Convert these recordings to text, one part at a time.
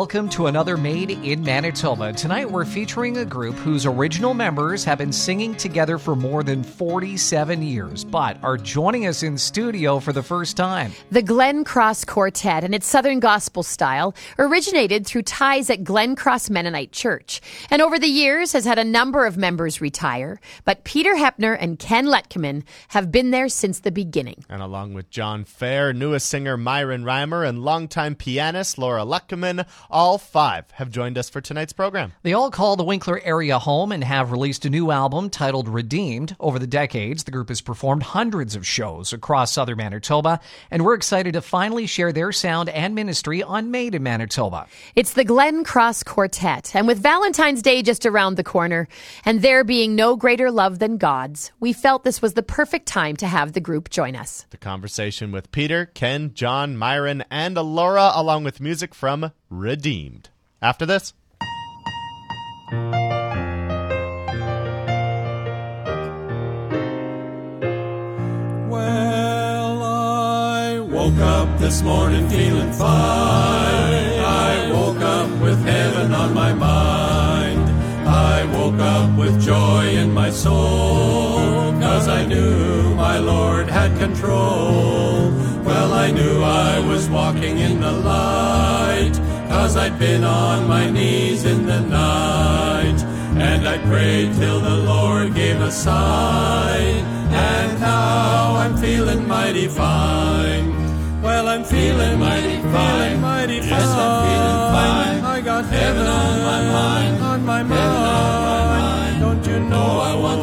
Welcome to another Made in Manitoba. Tonight we're featuring a group whose original members have been singing together for more than 47 years, but are joining us in studio for the first time. The Glencross Quartet and its Southern Gospel style originated through ties at Glencross Mennonite Church, and over the years has had a number of members retire, but Peter Hepner and Ken Letkeman have been there since the beginning. And along with John Fair, newest singer Myron Reimer, and longtime pianist Laura Letkeman, all five have joined us for tonight's program. They all call the Winkler area home and have released a new album titled Redeemed. Over the decades, the group has performed hundreds of shows across southern Manitoba, and we're excited to finally share their sound and ministry on Made in Manitoba. It's the Glencross Quartet, and with Valentine's Day just around the corner, and there being no greater love than God's, we felt this was the perfect time to have the group join us. The conversation with Peter, Ken, John, Myron, and Laura, along with music from Redeemed. After this. Well, I woke up this morning feeling fine. I woke up with heaven on my mind. I woke up with joy in my soul, cause I knew my Lord had control. Well, I knew I was walking in the light, cause I'd been on my knees in the night. And I prayed till the Lord gave a sign, and now I'm feeling mighty fine. Well, I'm feeling mighty fine, mighty fine. Yes, I'm feeling fine. I got heaven on my mind, on my mind. Don't you know oh, I want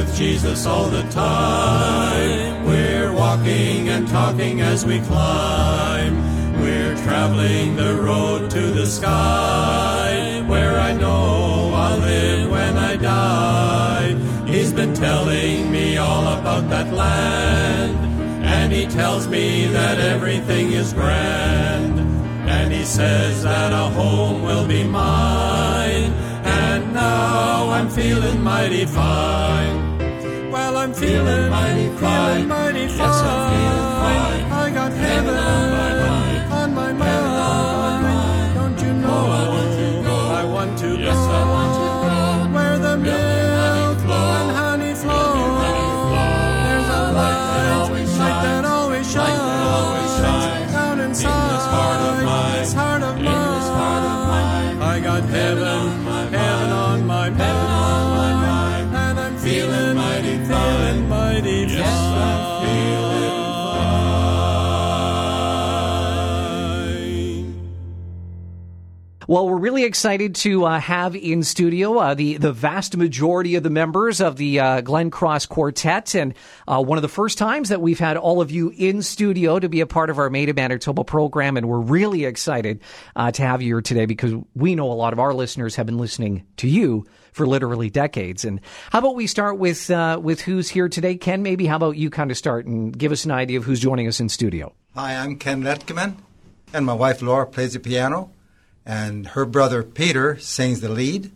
with Jesus all the time. We're walking and talking as we climb. We're traveling the road to the sky, where I know I'll live when I die. He's been telling me all about that land, and he tells me that everything is grand. And he says that a home will be mine. And now I'm feeling mighty fine. I'm feeling mighty fine, mighty fine. Yes, I'm feeling fine. I got heaven on Well, we're really excited to uh, have in studio uh, the the vast majority of the members of the uh, Glencross Quartet, and uh, one of the first times that we've had all of you in studio to be a part of our Made in Manitoba program, and we're really excited uh, to have you here today because we know a lot of our listeners have been listening to you for literally decades. And how about we start with uh, with who's here today, Ken? Maybe how about you kind of start and give us an idea of who's joining us in studio? Hi, I'm Ken Letkeman, and my wife Laura plays the piano, and her brother Peter sings the lead,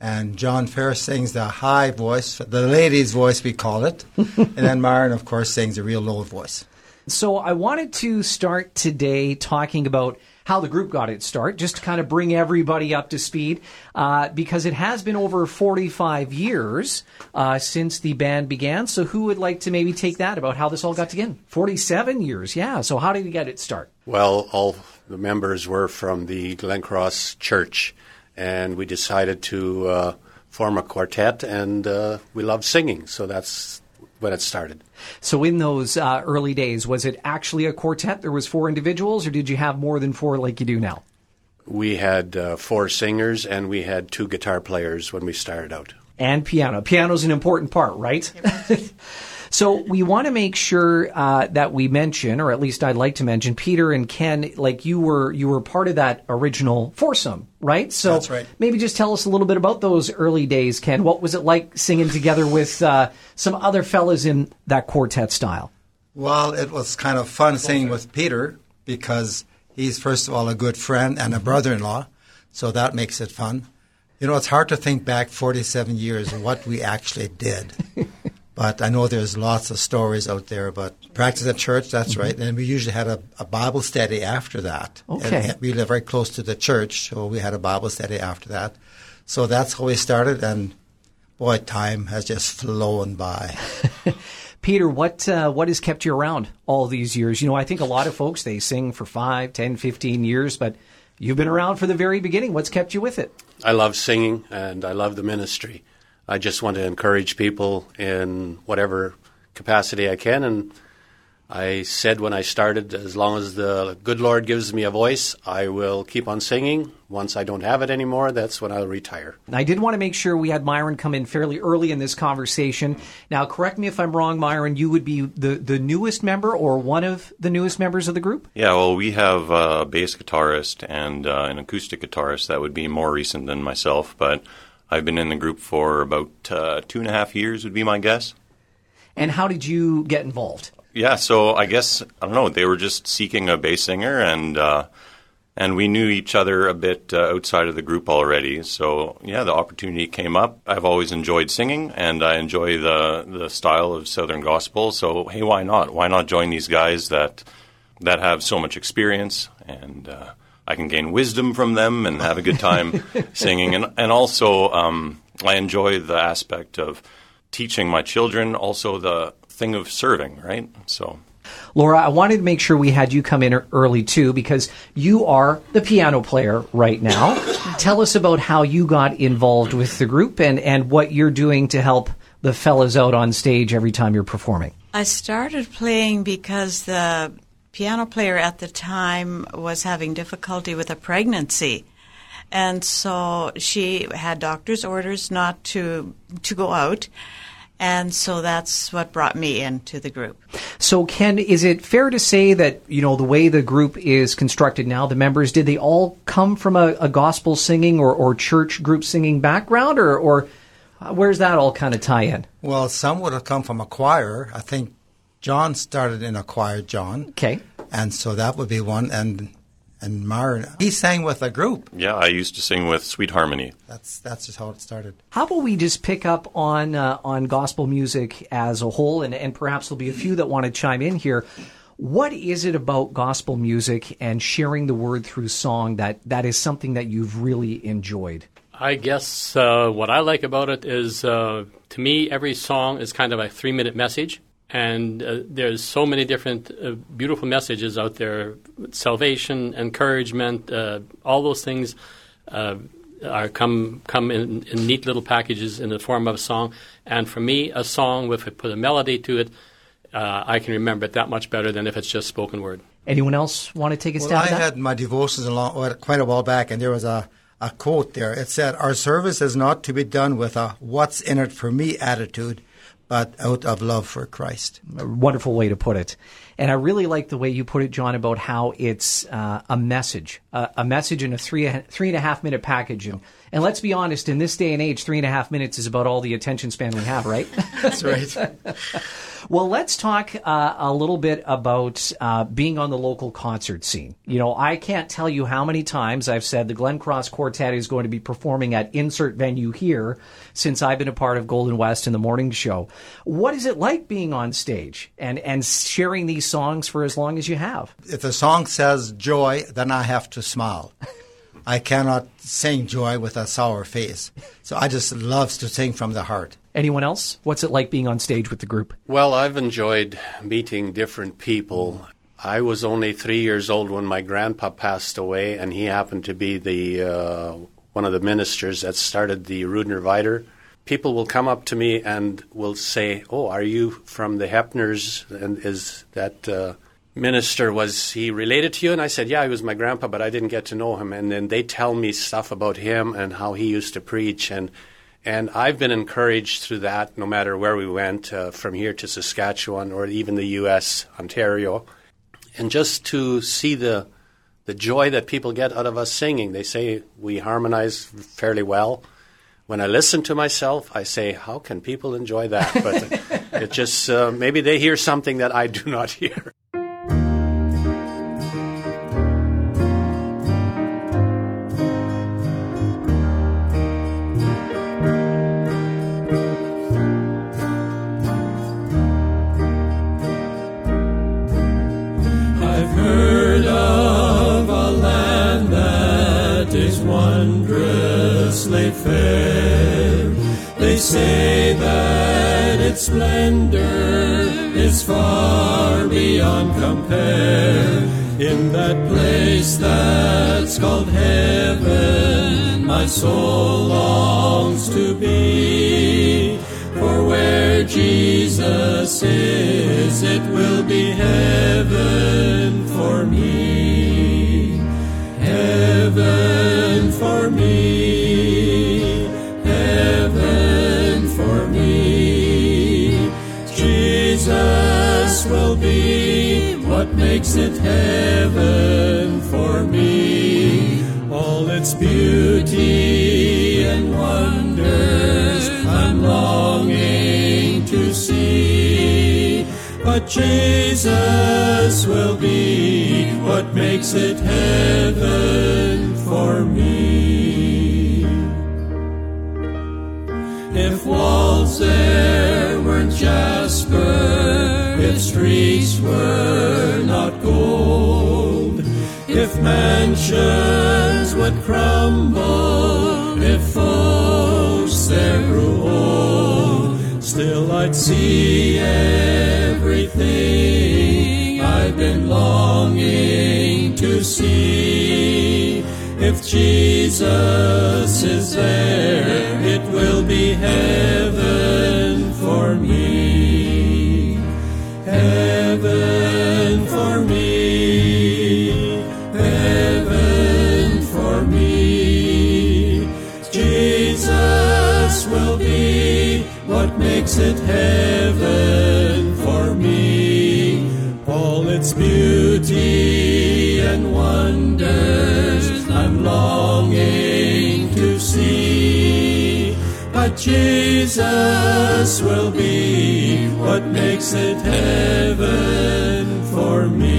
and John Fair sings the high voice, the lady's voice we call it, and then Myron, of course, sings the real low voice. So I wanted to start today talking about how the group got its start, just to kind of bring everybody up to speed, uh, because it has been over 45 years uh, since the band began. So who would like to maybe take that about how this all got together? 47 years, yeah. So how did it get its start? Well, all the members were from the Glencross Church, and we decided to uh, form a quartet, and uh, we loved singing, so that's when it started. So in those uh, early days, was it actually a quartet? There was four individuals, or did you have more than four like you do now? We had uh, four singers, and we had two guitar players when we started out. And piano. Piano's an important part, right? So we want to make sure uh, that we mention, or at least I'd like to mention, Peter and Ken. Like you were, you were part of that original foursome, right? So That's right. maybe just tell us a little bit about those early days, Ken. What was it like singing together with uh, some other fellas in that quartet style? Well, it was kind of fun singing with Peter because he's, first of all, a good friend and a brother in law. So that makes it fun. You know, it's hard to think back 47 years and what we actually did. but I know there's lots of stories out there. But practice at church, that's right. And we usually had a, a Bible study after that. Okay. And we live very close to the church, so we had a Bible study after that. So that's how we started. And boy, time has just flown by. Peter, what uh, what has kept you around all these years? You know, I think a lot of folks they sing for 5, 10, 15 years, but you've been around for the very beginning. What's kept you with it? I love singing and I love the ministry. I just want to encourage people in whatever capacity I can. And I said when I started, as long as the good Lord gives me a voice, I will keep on singing. Once I don't have it anymore, that's when I'll retire. I did want to make sure we had Myron come in fairly early in this conversation. Now, correct me if I'm wrong, Myron. You would be the, the newest member or one of the newest members of the group? Yeah, well, we have a bass guitarist and uh, an acoustic guitarist that would be more recent than myself, but I've been in the group for about uh, two and a half years, would be my guess. And how did you get involved? Yeah, so I guess I don't know. They were just seeking a bass singer, and uh, and we knew each other a bit uh, outside of the group already. So yeah, the opportunity came up. I've always enjoyed singing, and I enjoy the the style of Southern gospel. So hey, why not? Why not join these guys that that have so much experience and. Uh, I can gain wisdom from them and have a good time singing, and and also um, I enjoy the aspect of teaching my children, also the thing of serving, right? So Laura, I wanted to make sure we had you come in early too because you are the piano player right now. Tell us about how you got involved with the group and, and what you're doing to help the fellas out on stage every time you're performing. I started playing because the piano player at the time was having difficulty with a pregnancy. And so she had doctor's orders not to to go out. And so that's what brought me into the group. So, Ken, is it fair to say that, you know, the way the group is constructed now, the members, did they all come from a, a gospel singing or, or church group singing background, or, or where's that all kind of tie in? Well, some would have come from a choir. I think John started in a choir, John. Okay. And so that would be one. And and Myron, he sang with a group. yeah, I used to sing with Sweet Harmony. That's that's just how it started. How about we just pick up on uh, on gospel music as a whole, and, and perhaps there'll be a few that want to chime in here. What is it about gospel music and sharing the word through song that, that is something that you've really enjoyed? I guess uh, what I like about it is, uh, to me, every song is kind of a three minute message. And uh, there's so many different uh, beautiful messages out there salvation, encouragement, uh, all those things uh, are come, come in, in neat little packages in the form of a song. And for me, a song, if I put a melody to it, uh, I can remember it that much better than if it's just spoken word. Anyone else want to take a Well, stab I at that? had my devotions a long, quite a while back, and there was a, a quote there. It said, Our service is not to be done with a what's in it for me attitude, but out of love for Christ. a wonderful way to put it. And I really like the way you put it, John, about how it's uh, a message, uh, a message in a three three and a half minute package. And, and let's be honest, in this day and age, three and a half minutes is about all the attention span we have, right? That's right. Well, let's talk uh, a little bit about uh, being on the local concert scene. You know, I can't tell you how many times I've said the Glencross Quartet is going to be performing at insert venue here since I've been a part of Golden West in the morning show. What is it like being on stage and, and sharing these songs for as long as you have? if the song says joy, then I have to smile. I cannot sing joy with a sour face. So I just love to sing from the heart. Anyone else? What's it like being on stage with the group? Well, I've enjoyed meeting different people. I was only three years old when my grandpa passed away, and he happened to be the uh, one of the ministers that started the Rudnerweider. People will come up to me and will say, "Oh, are you from the Hepners? And is that uh, minister was he related to you?" And I said, "Yeah, he was my grandpa, but I didn't get to know him." And then they tell me stuff about him and how he used to preach and And I've been encouraged through that no matter where we went, uh, from here to Saskatchewan or even the U.S., Ontario, and just to see the, the joy that people get out of us singing. They say we harmonize fairly well. When I listen to myself, I say, how can people enjoy that? But it just, uh, maybe they hear something that I do not hear. Fair. They say that its splendor is far beyond compare. In that place that's called heaven, my soul longs to be. For where Jesus is, it will be heaven for me. Heaven for me. Will be what makes it heaven for me. All its beauty and wonders I'm longing to see. But Jesus will be what makes it heaven for me. If walls there weren't jasper, if streets were not gold, if mansions would crumble, if foes there grew old, still I'd see everything I've been longing to see. If Jesus is there, it will be heaven Heaven for me. Heaven for me. Jesus will be what makes it heaven for me. All its beauty and wonders Jesus will be what makes it heaven for me.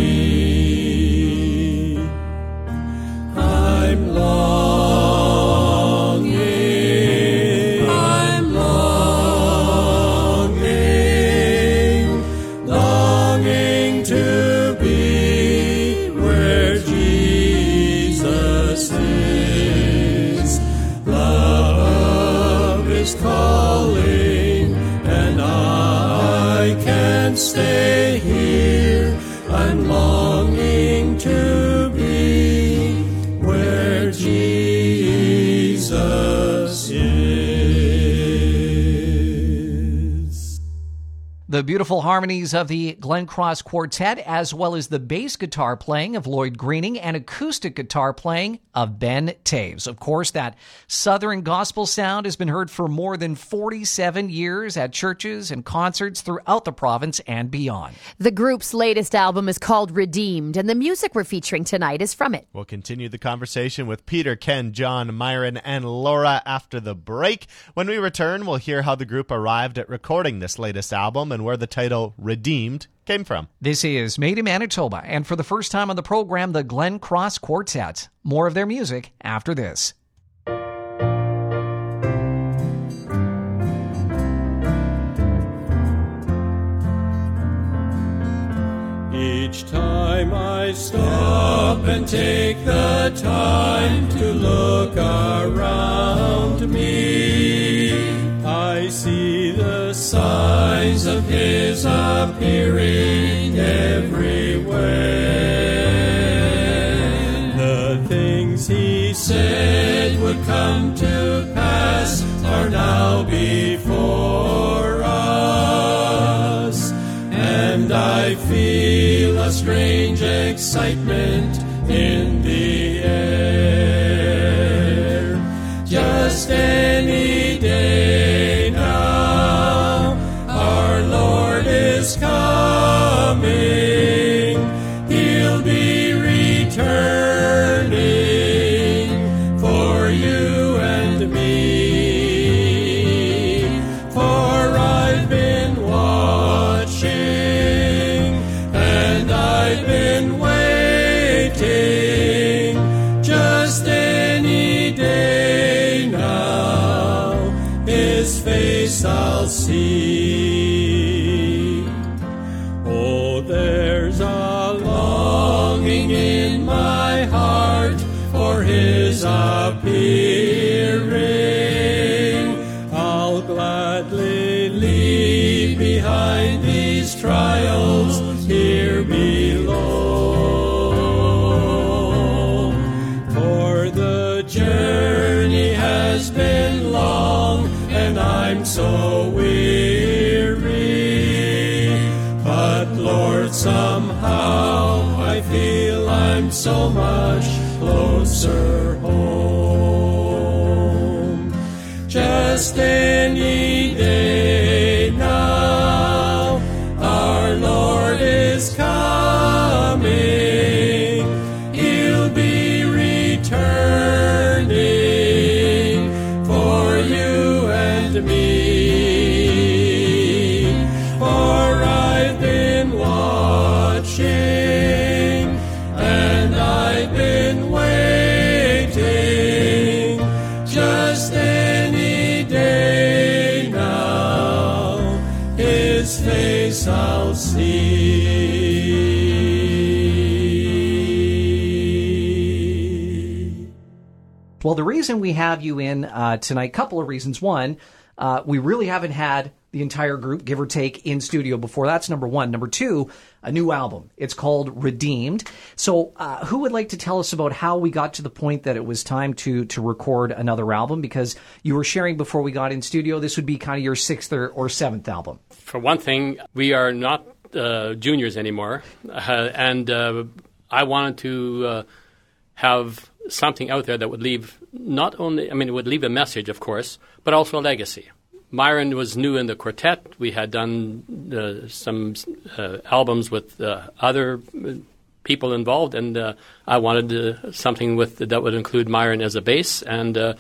I'm longing, The beautiful harmonies of the Glencross Quartet, as well as the bass guitar playing of Lloyd Greening and acoustic guitar playing of Ben Taves. Of course, that Southern gospel sound has been heard for more than 47 years at churches and concerts throughout the province and beyond. The group's latest album is called Redeemed, and the music we're featuring tonight is from it. We'll continue the conversation with Peter, Ken, John, Myron, and Laura after the break. When we return, we'll hear how the group arrived at recording this latest album and where the title Redeemed came from. This is Made in Manitoba, and for the first time on the program, the Glencross Quartet. More of their music after this. Each time I stop and take the time to look around me, His appearing everywhere. The things He said would come to pass are now before us and I feel a strange excitement so much closer home. Just any day now, our Lord is coming. Well, the reason we have you in uh, tonight, couple of reasons. One, uh, we really haven't had the entire group, give or take, in studio before. That's number one. Number two, a new album. It's called Redeemed. So, uh, who would like to tell us about how we got to the point that it was time to to record another album? Because you were sharing before we got in studio, this would be kind of your sixth or, or seventh album. For one thing, we are not uh, juniors anymore, uh, and uh, I wanted to uh, have something out there that would leave not only, I mean, it would leave a message, of course, but also a legacy. Myron was new in the quartet. We had done uh, some uh, albums with uh, other uh, people involved, and uh, I wanted uh, something with that would include Myron as a bass, and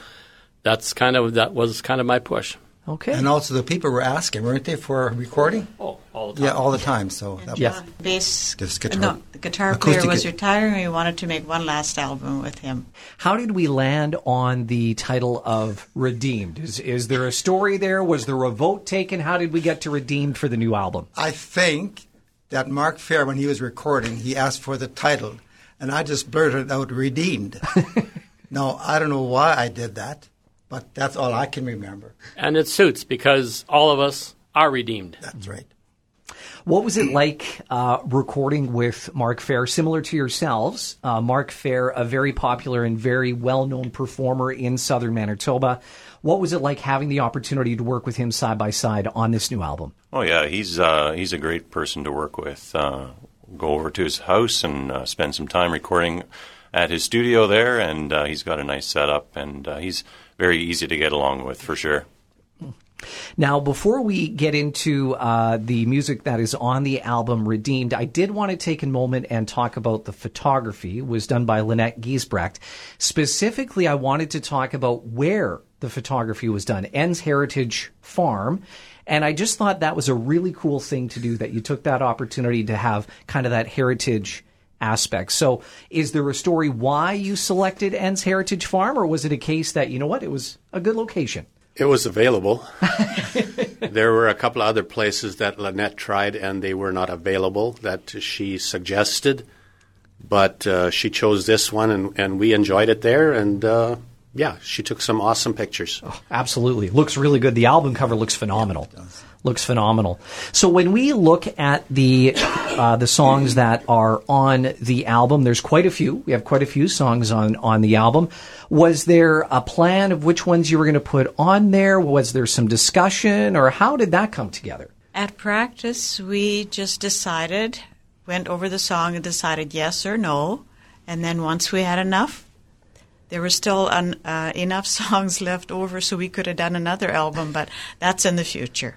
that's kind of that was kind of my push. Okay. And also, the people were asking, weren't they, for a recording? Oh, all the time. Yeah, all the time. So that Yeah. Bass, Just guitar- no, the guitar player was retiring. We wanted to make one last album with him. How did we land on the title of Redeemed? Is, is there a story there? Was there a vote taken? How did we get to Redeemed for the new album? I think that Mark Fair, when he was recording, he asked for the title, and I just blurted out "redeemed." now I don't know why I did that, but that's all I can remember. And it suits because all of us are redeemed. That's right. What was it like uh, recording with Mark Fair? Similar to yourselves, uh, Mark Fair, a very popular and very well-known performer in Southern Manitoba. What was it like having the opportunity to work with him side by side on this new album? Oh yeah, he's uh, he's a great person to work with. Uh, go over to his house and uh, spend some time recording at his studio there, and uh, he's got a nice setup, and uh, he's very easy to get along with for sure. Now, before we get into uh, the music that is on the album Redeemed, I did want to take a moment and talk about the photography. It was done by Lynette Giesbrecht. Specifically, I wanted to talk about where the photography was done, Enns Heritage Farm. And I just thought that was a really cool thing to do that you took that opportunity to have kind of that heritage aspect. So, is there a story why you selected Enns Heritage Farm, or was it a case that, you know what, it was a good location? It was available. there were a couple of other places that Lynette tried and they were not available that she suggested, but uh, she chose this one and, and we enjoyed it there. And uh, yeah, she took some awesome pictures. Absolutely. Looks really good. The album cover looks phenomenal. Looks phenomenal. So when we look at the uh, the songs that are on the album, there's quite a few. We have quite a few songs on on the album. Was there a plan of which ones you were going to put on there? Was there some discussion, or how did that come together? At practice, we just decided, went over the song and decided yes or no. And then once we had enough, there were still uh, enough songs left over so we could have done another album, but that's in the future.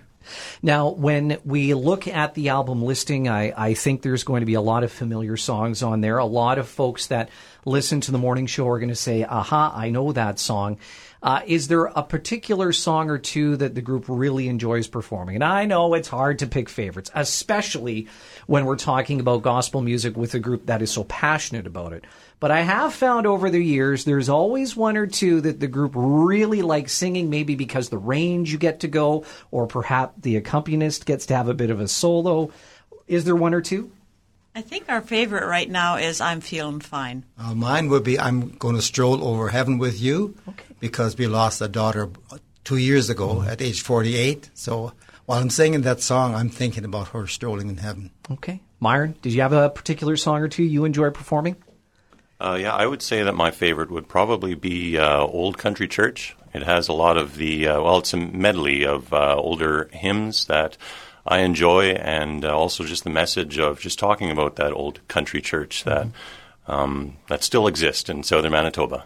Now, when we look at the album listing, I, I think there's going to be a lot of familiar songs on there. A lot of folks that listen to the morning show are going to say, aha, I know that song. Uh, is there a particular song or two that the group really enjoys performing? And I know it's hard to pick favorites, especially when we're talking about gospel music with a group that is so passionate about it. But I have found over the years there's always one or two that the group really likes singing, maybe because the range you get to go, or perhaps the accompanist gets to have a bit of a solo. Is there one or two? I think our favorite right now is I'm Feeling Fine. Uh, mine would be I'm going to stroll over heaven with you Okay. because we lost a daughter two years ago at age 48. So while I'm singing that song, I'm thinking about her strolling in heaven. Okay. Myron, did you have a particular song or two you enjoy performing? Uh, yeah, I would say that my favorite would probably be uh, Old Country Church. It has a lot of the, uh, well, it's a medley of uh, older hymns that I enjoy, and uh, also just the message of just talking about that old country church that um, that still exists in southern Manitoba.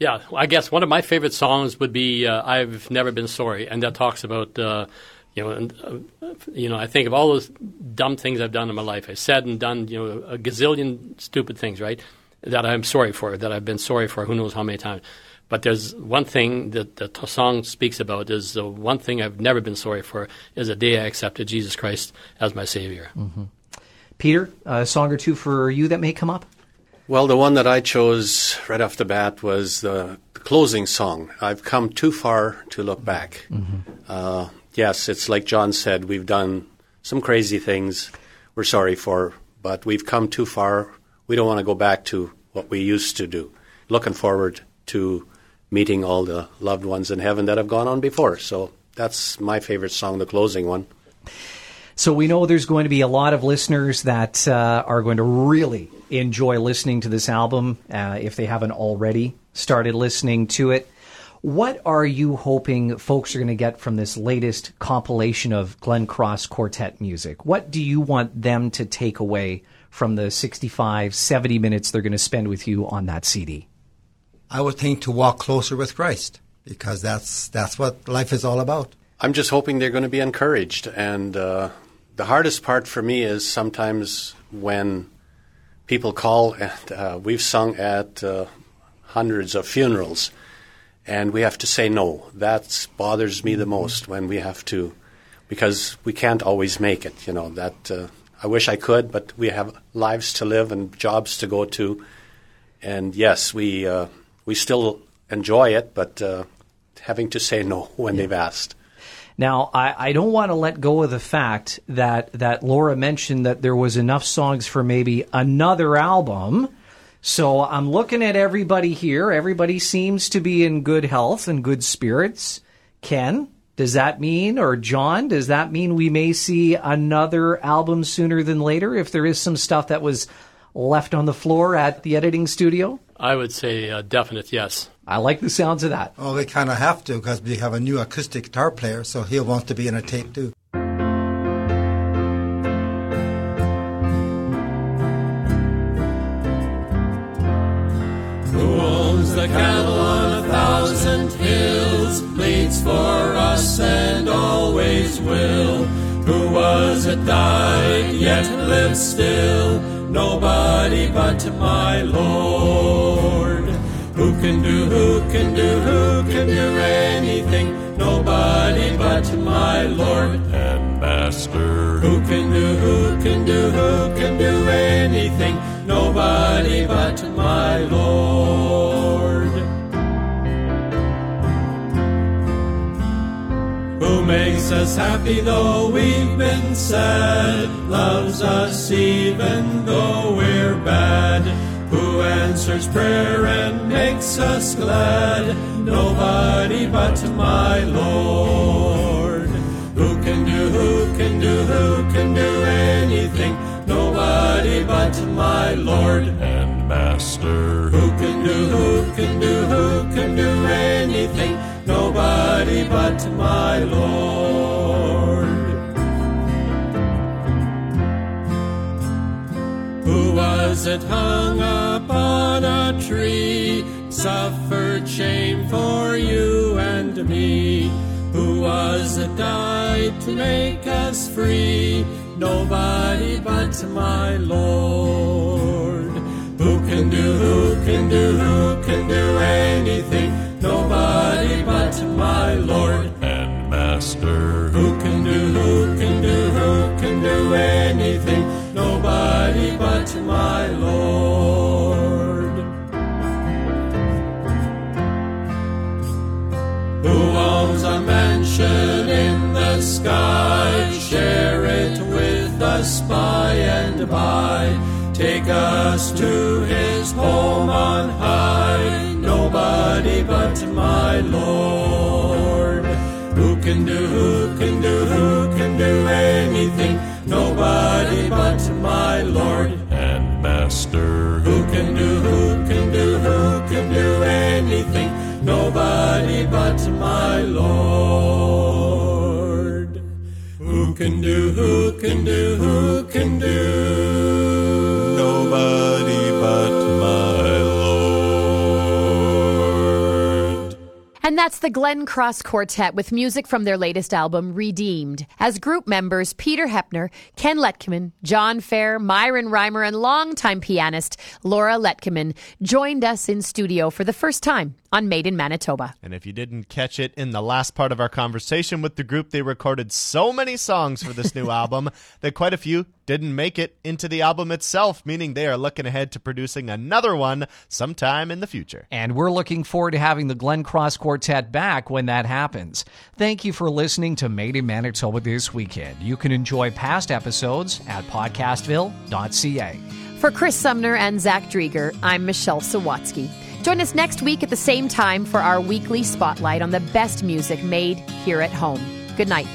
Yeah, I guess one of my favorite songs would be uh, "I've Never Been Sorry," and that talks about uh, you know, and, uh, you know, I think of all those dumb things I've done in my life. I said and done, you know, a gazillion stupid things, right? That I'm sorry for, that I've been sorry for, who knows how many times. But there's one thing that the song speaks about is the one thing I've never been sorry for is the day I accepted Jesus Christ as my Savior. Mm-hmm. Peter, uh, a song or two for you that may come up? Well, the one that I chose right off the bat was the, the closing song. I've come too far to look back. Mm-hmm. Uh, yes, it's like John said, we've done some crazy things we're sorry for, but we've come too far. We don't want to go back to what we used to do. Looking forward to meeting all the loved ones in heaven that have gone on before. So that's my favorite song, the closing one. So we know there's going to be a lot of listeners that uh, are going to really enjoy listening to this album uh, if they haven't already started listening to it. What are you hoping folks are going to get from this latest compilation of Glencross Quartet music? What do you want them to take away from the 65, 70 minutes they're going to spend with you on that CD? I would think to walk closer with Christ because that's that's what life is all about. I'm just hoping they're going to be encouraged. And uh, the hardest part for me is sometimes when people call, and uh, we've sung at uh, hundreds of funerals, and we have to say no. That bothers me the most when we have to, because we can't always make it. You know that uh, I wish I could, but we have lives to live and jobs to go to. And yes, we uh, we still enjoy it, but uh, having to say no when they've asked. Now, I, I don't want to let go of the fact that, that Laura mentioned that there was enough songs for maybe another album. So I'm looking at everybody here. Everybody seems to be in good health and good spirits. Ken, does that mean, or John, does that mean we may see another album sooner than later if there is some stuff that was left on the floor at the editing studio? I would say a definite yes. I like the sounds of that. Well, we kind of have to because we have a new acoustic guitar player, so he'll want to be in a tape too. Pleads for us and always will. Who was it died, yet lives still? Nobody but my Lord. Who can do, who can do, who can do anything? Nobody but my Lord and Master. Who can do, who can do, who can do anything? Nobody but my Lord. Us happy though we've been sad, loves us even though we're bad. Who answers prayer and makes us glad? Nobody but my Lord. Who can do, who can do, who can do anything? Nobody but my Lord and Master. Who can do, who can do, who can do anything? Nobody but my Lord. Who was it hung upon a tree, suffered shame for you and me? Who was it died to make us free? Nobody but my Lord. Who can do, who can do, who can do anything? Nobody Master. Who can do, who can do, who can do anything? Nobody but my Lord. Who owns a mansion in the sky? Share it with us by and by. Take us to his home on high. Can do, who can do, who can do anything? Nobody but my Lord and Master. Who can do, who can do, who can do anything? Nobody but my Lord. Who can do, who can do, who can do? That's the Glencross Quartet with music from their latest album, Redeemed. As group members, Peter Hepner, Ken Letkeman, John Fair, Myron Reimer, and longtime pianist Laura Letkeman joined us in studio for the first time on Made in Manitoba. And if you didn't catch it in the last part of our conversation with the group, they recorded so many songs for this new album that quite a few didn't make it into the album itself, meaning they are looking ahead to producing another one sometime in the future. And we're looking forward to having the Glencross Quartet back when that happens. Thank you for listening to Made in Manitoba this weekend. You can enjoy past episodes at podcastville.ca. For Chris Sumner and Zach Drieger, I'm Michelle Sawatsky. Join us next week at the same time for our weekly spotlight on the best music made here at home. Good night.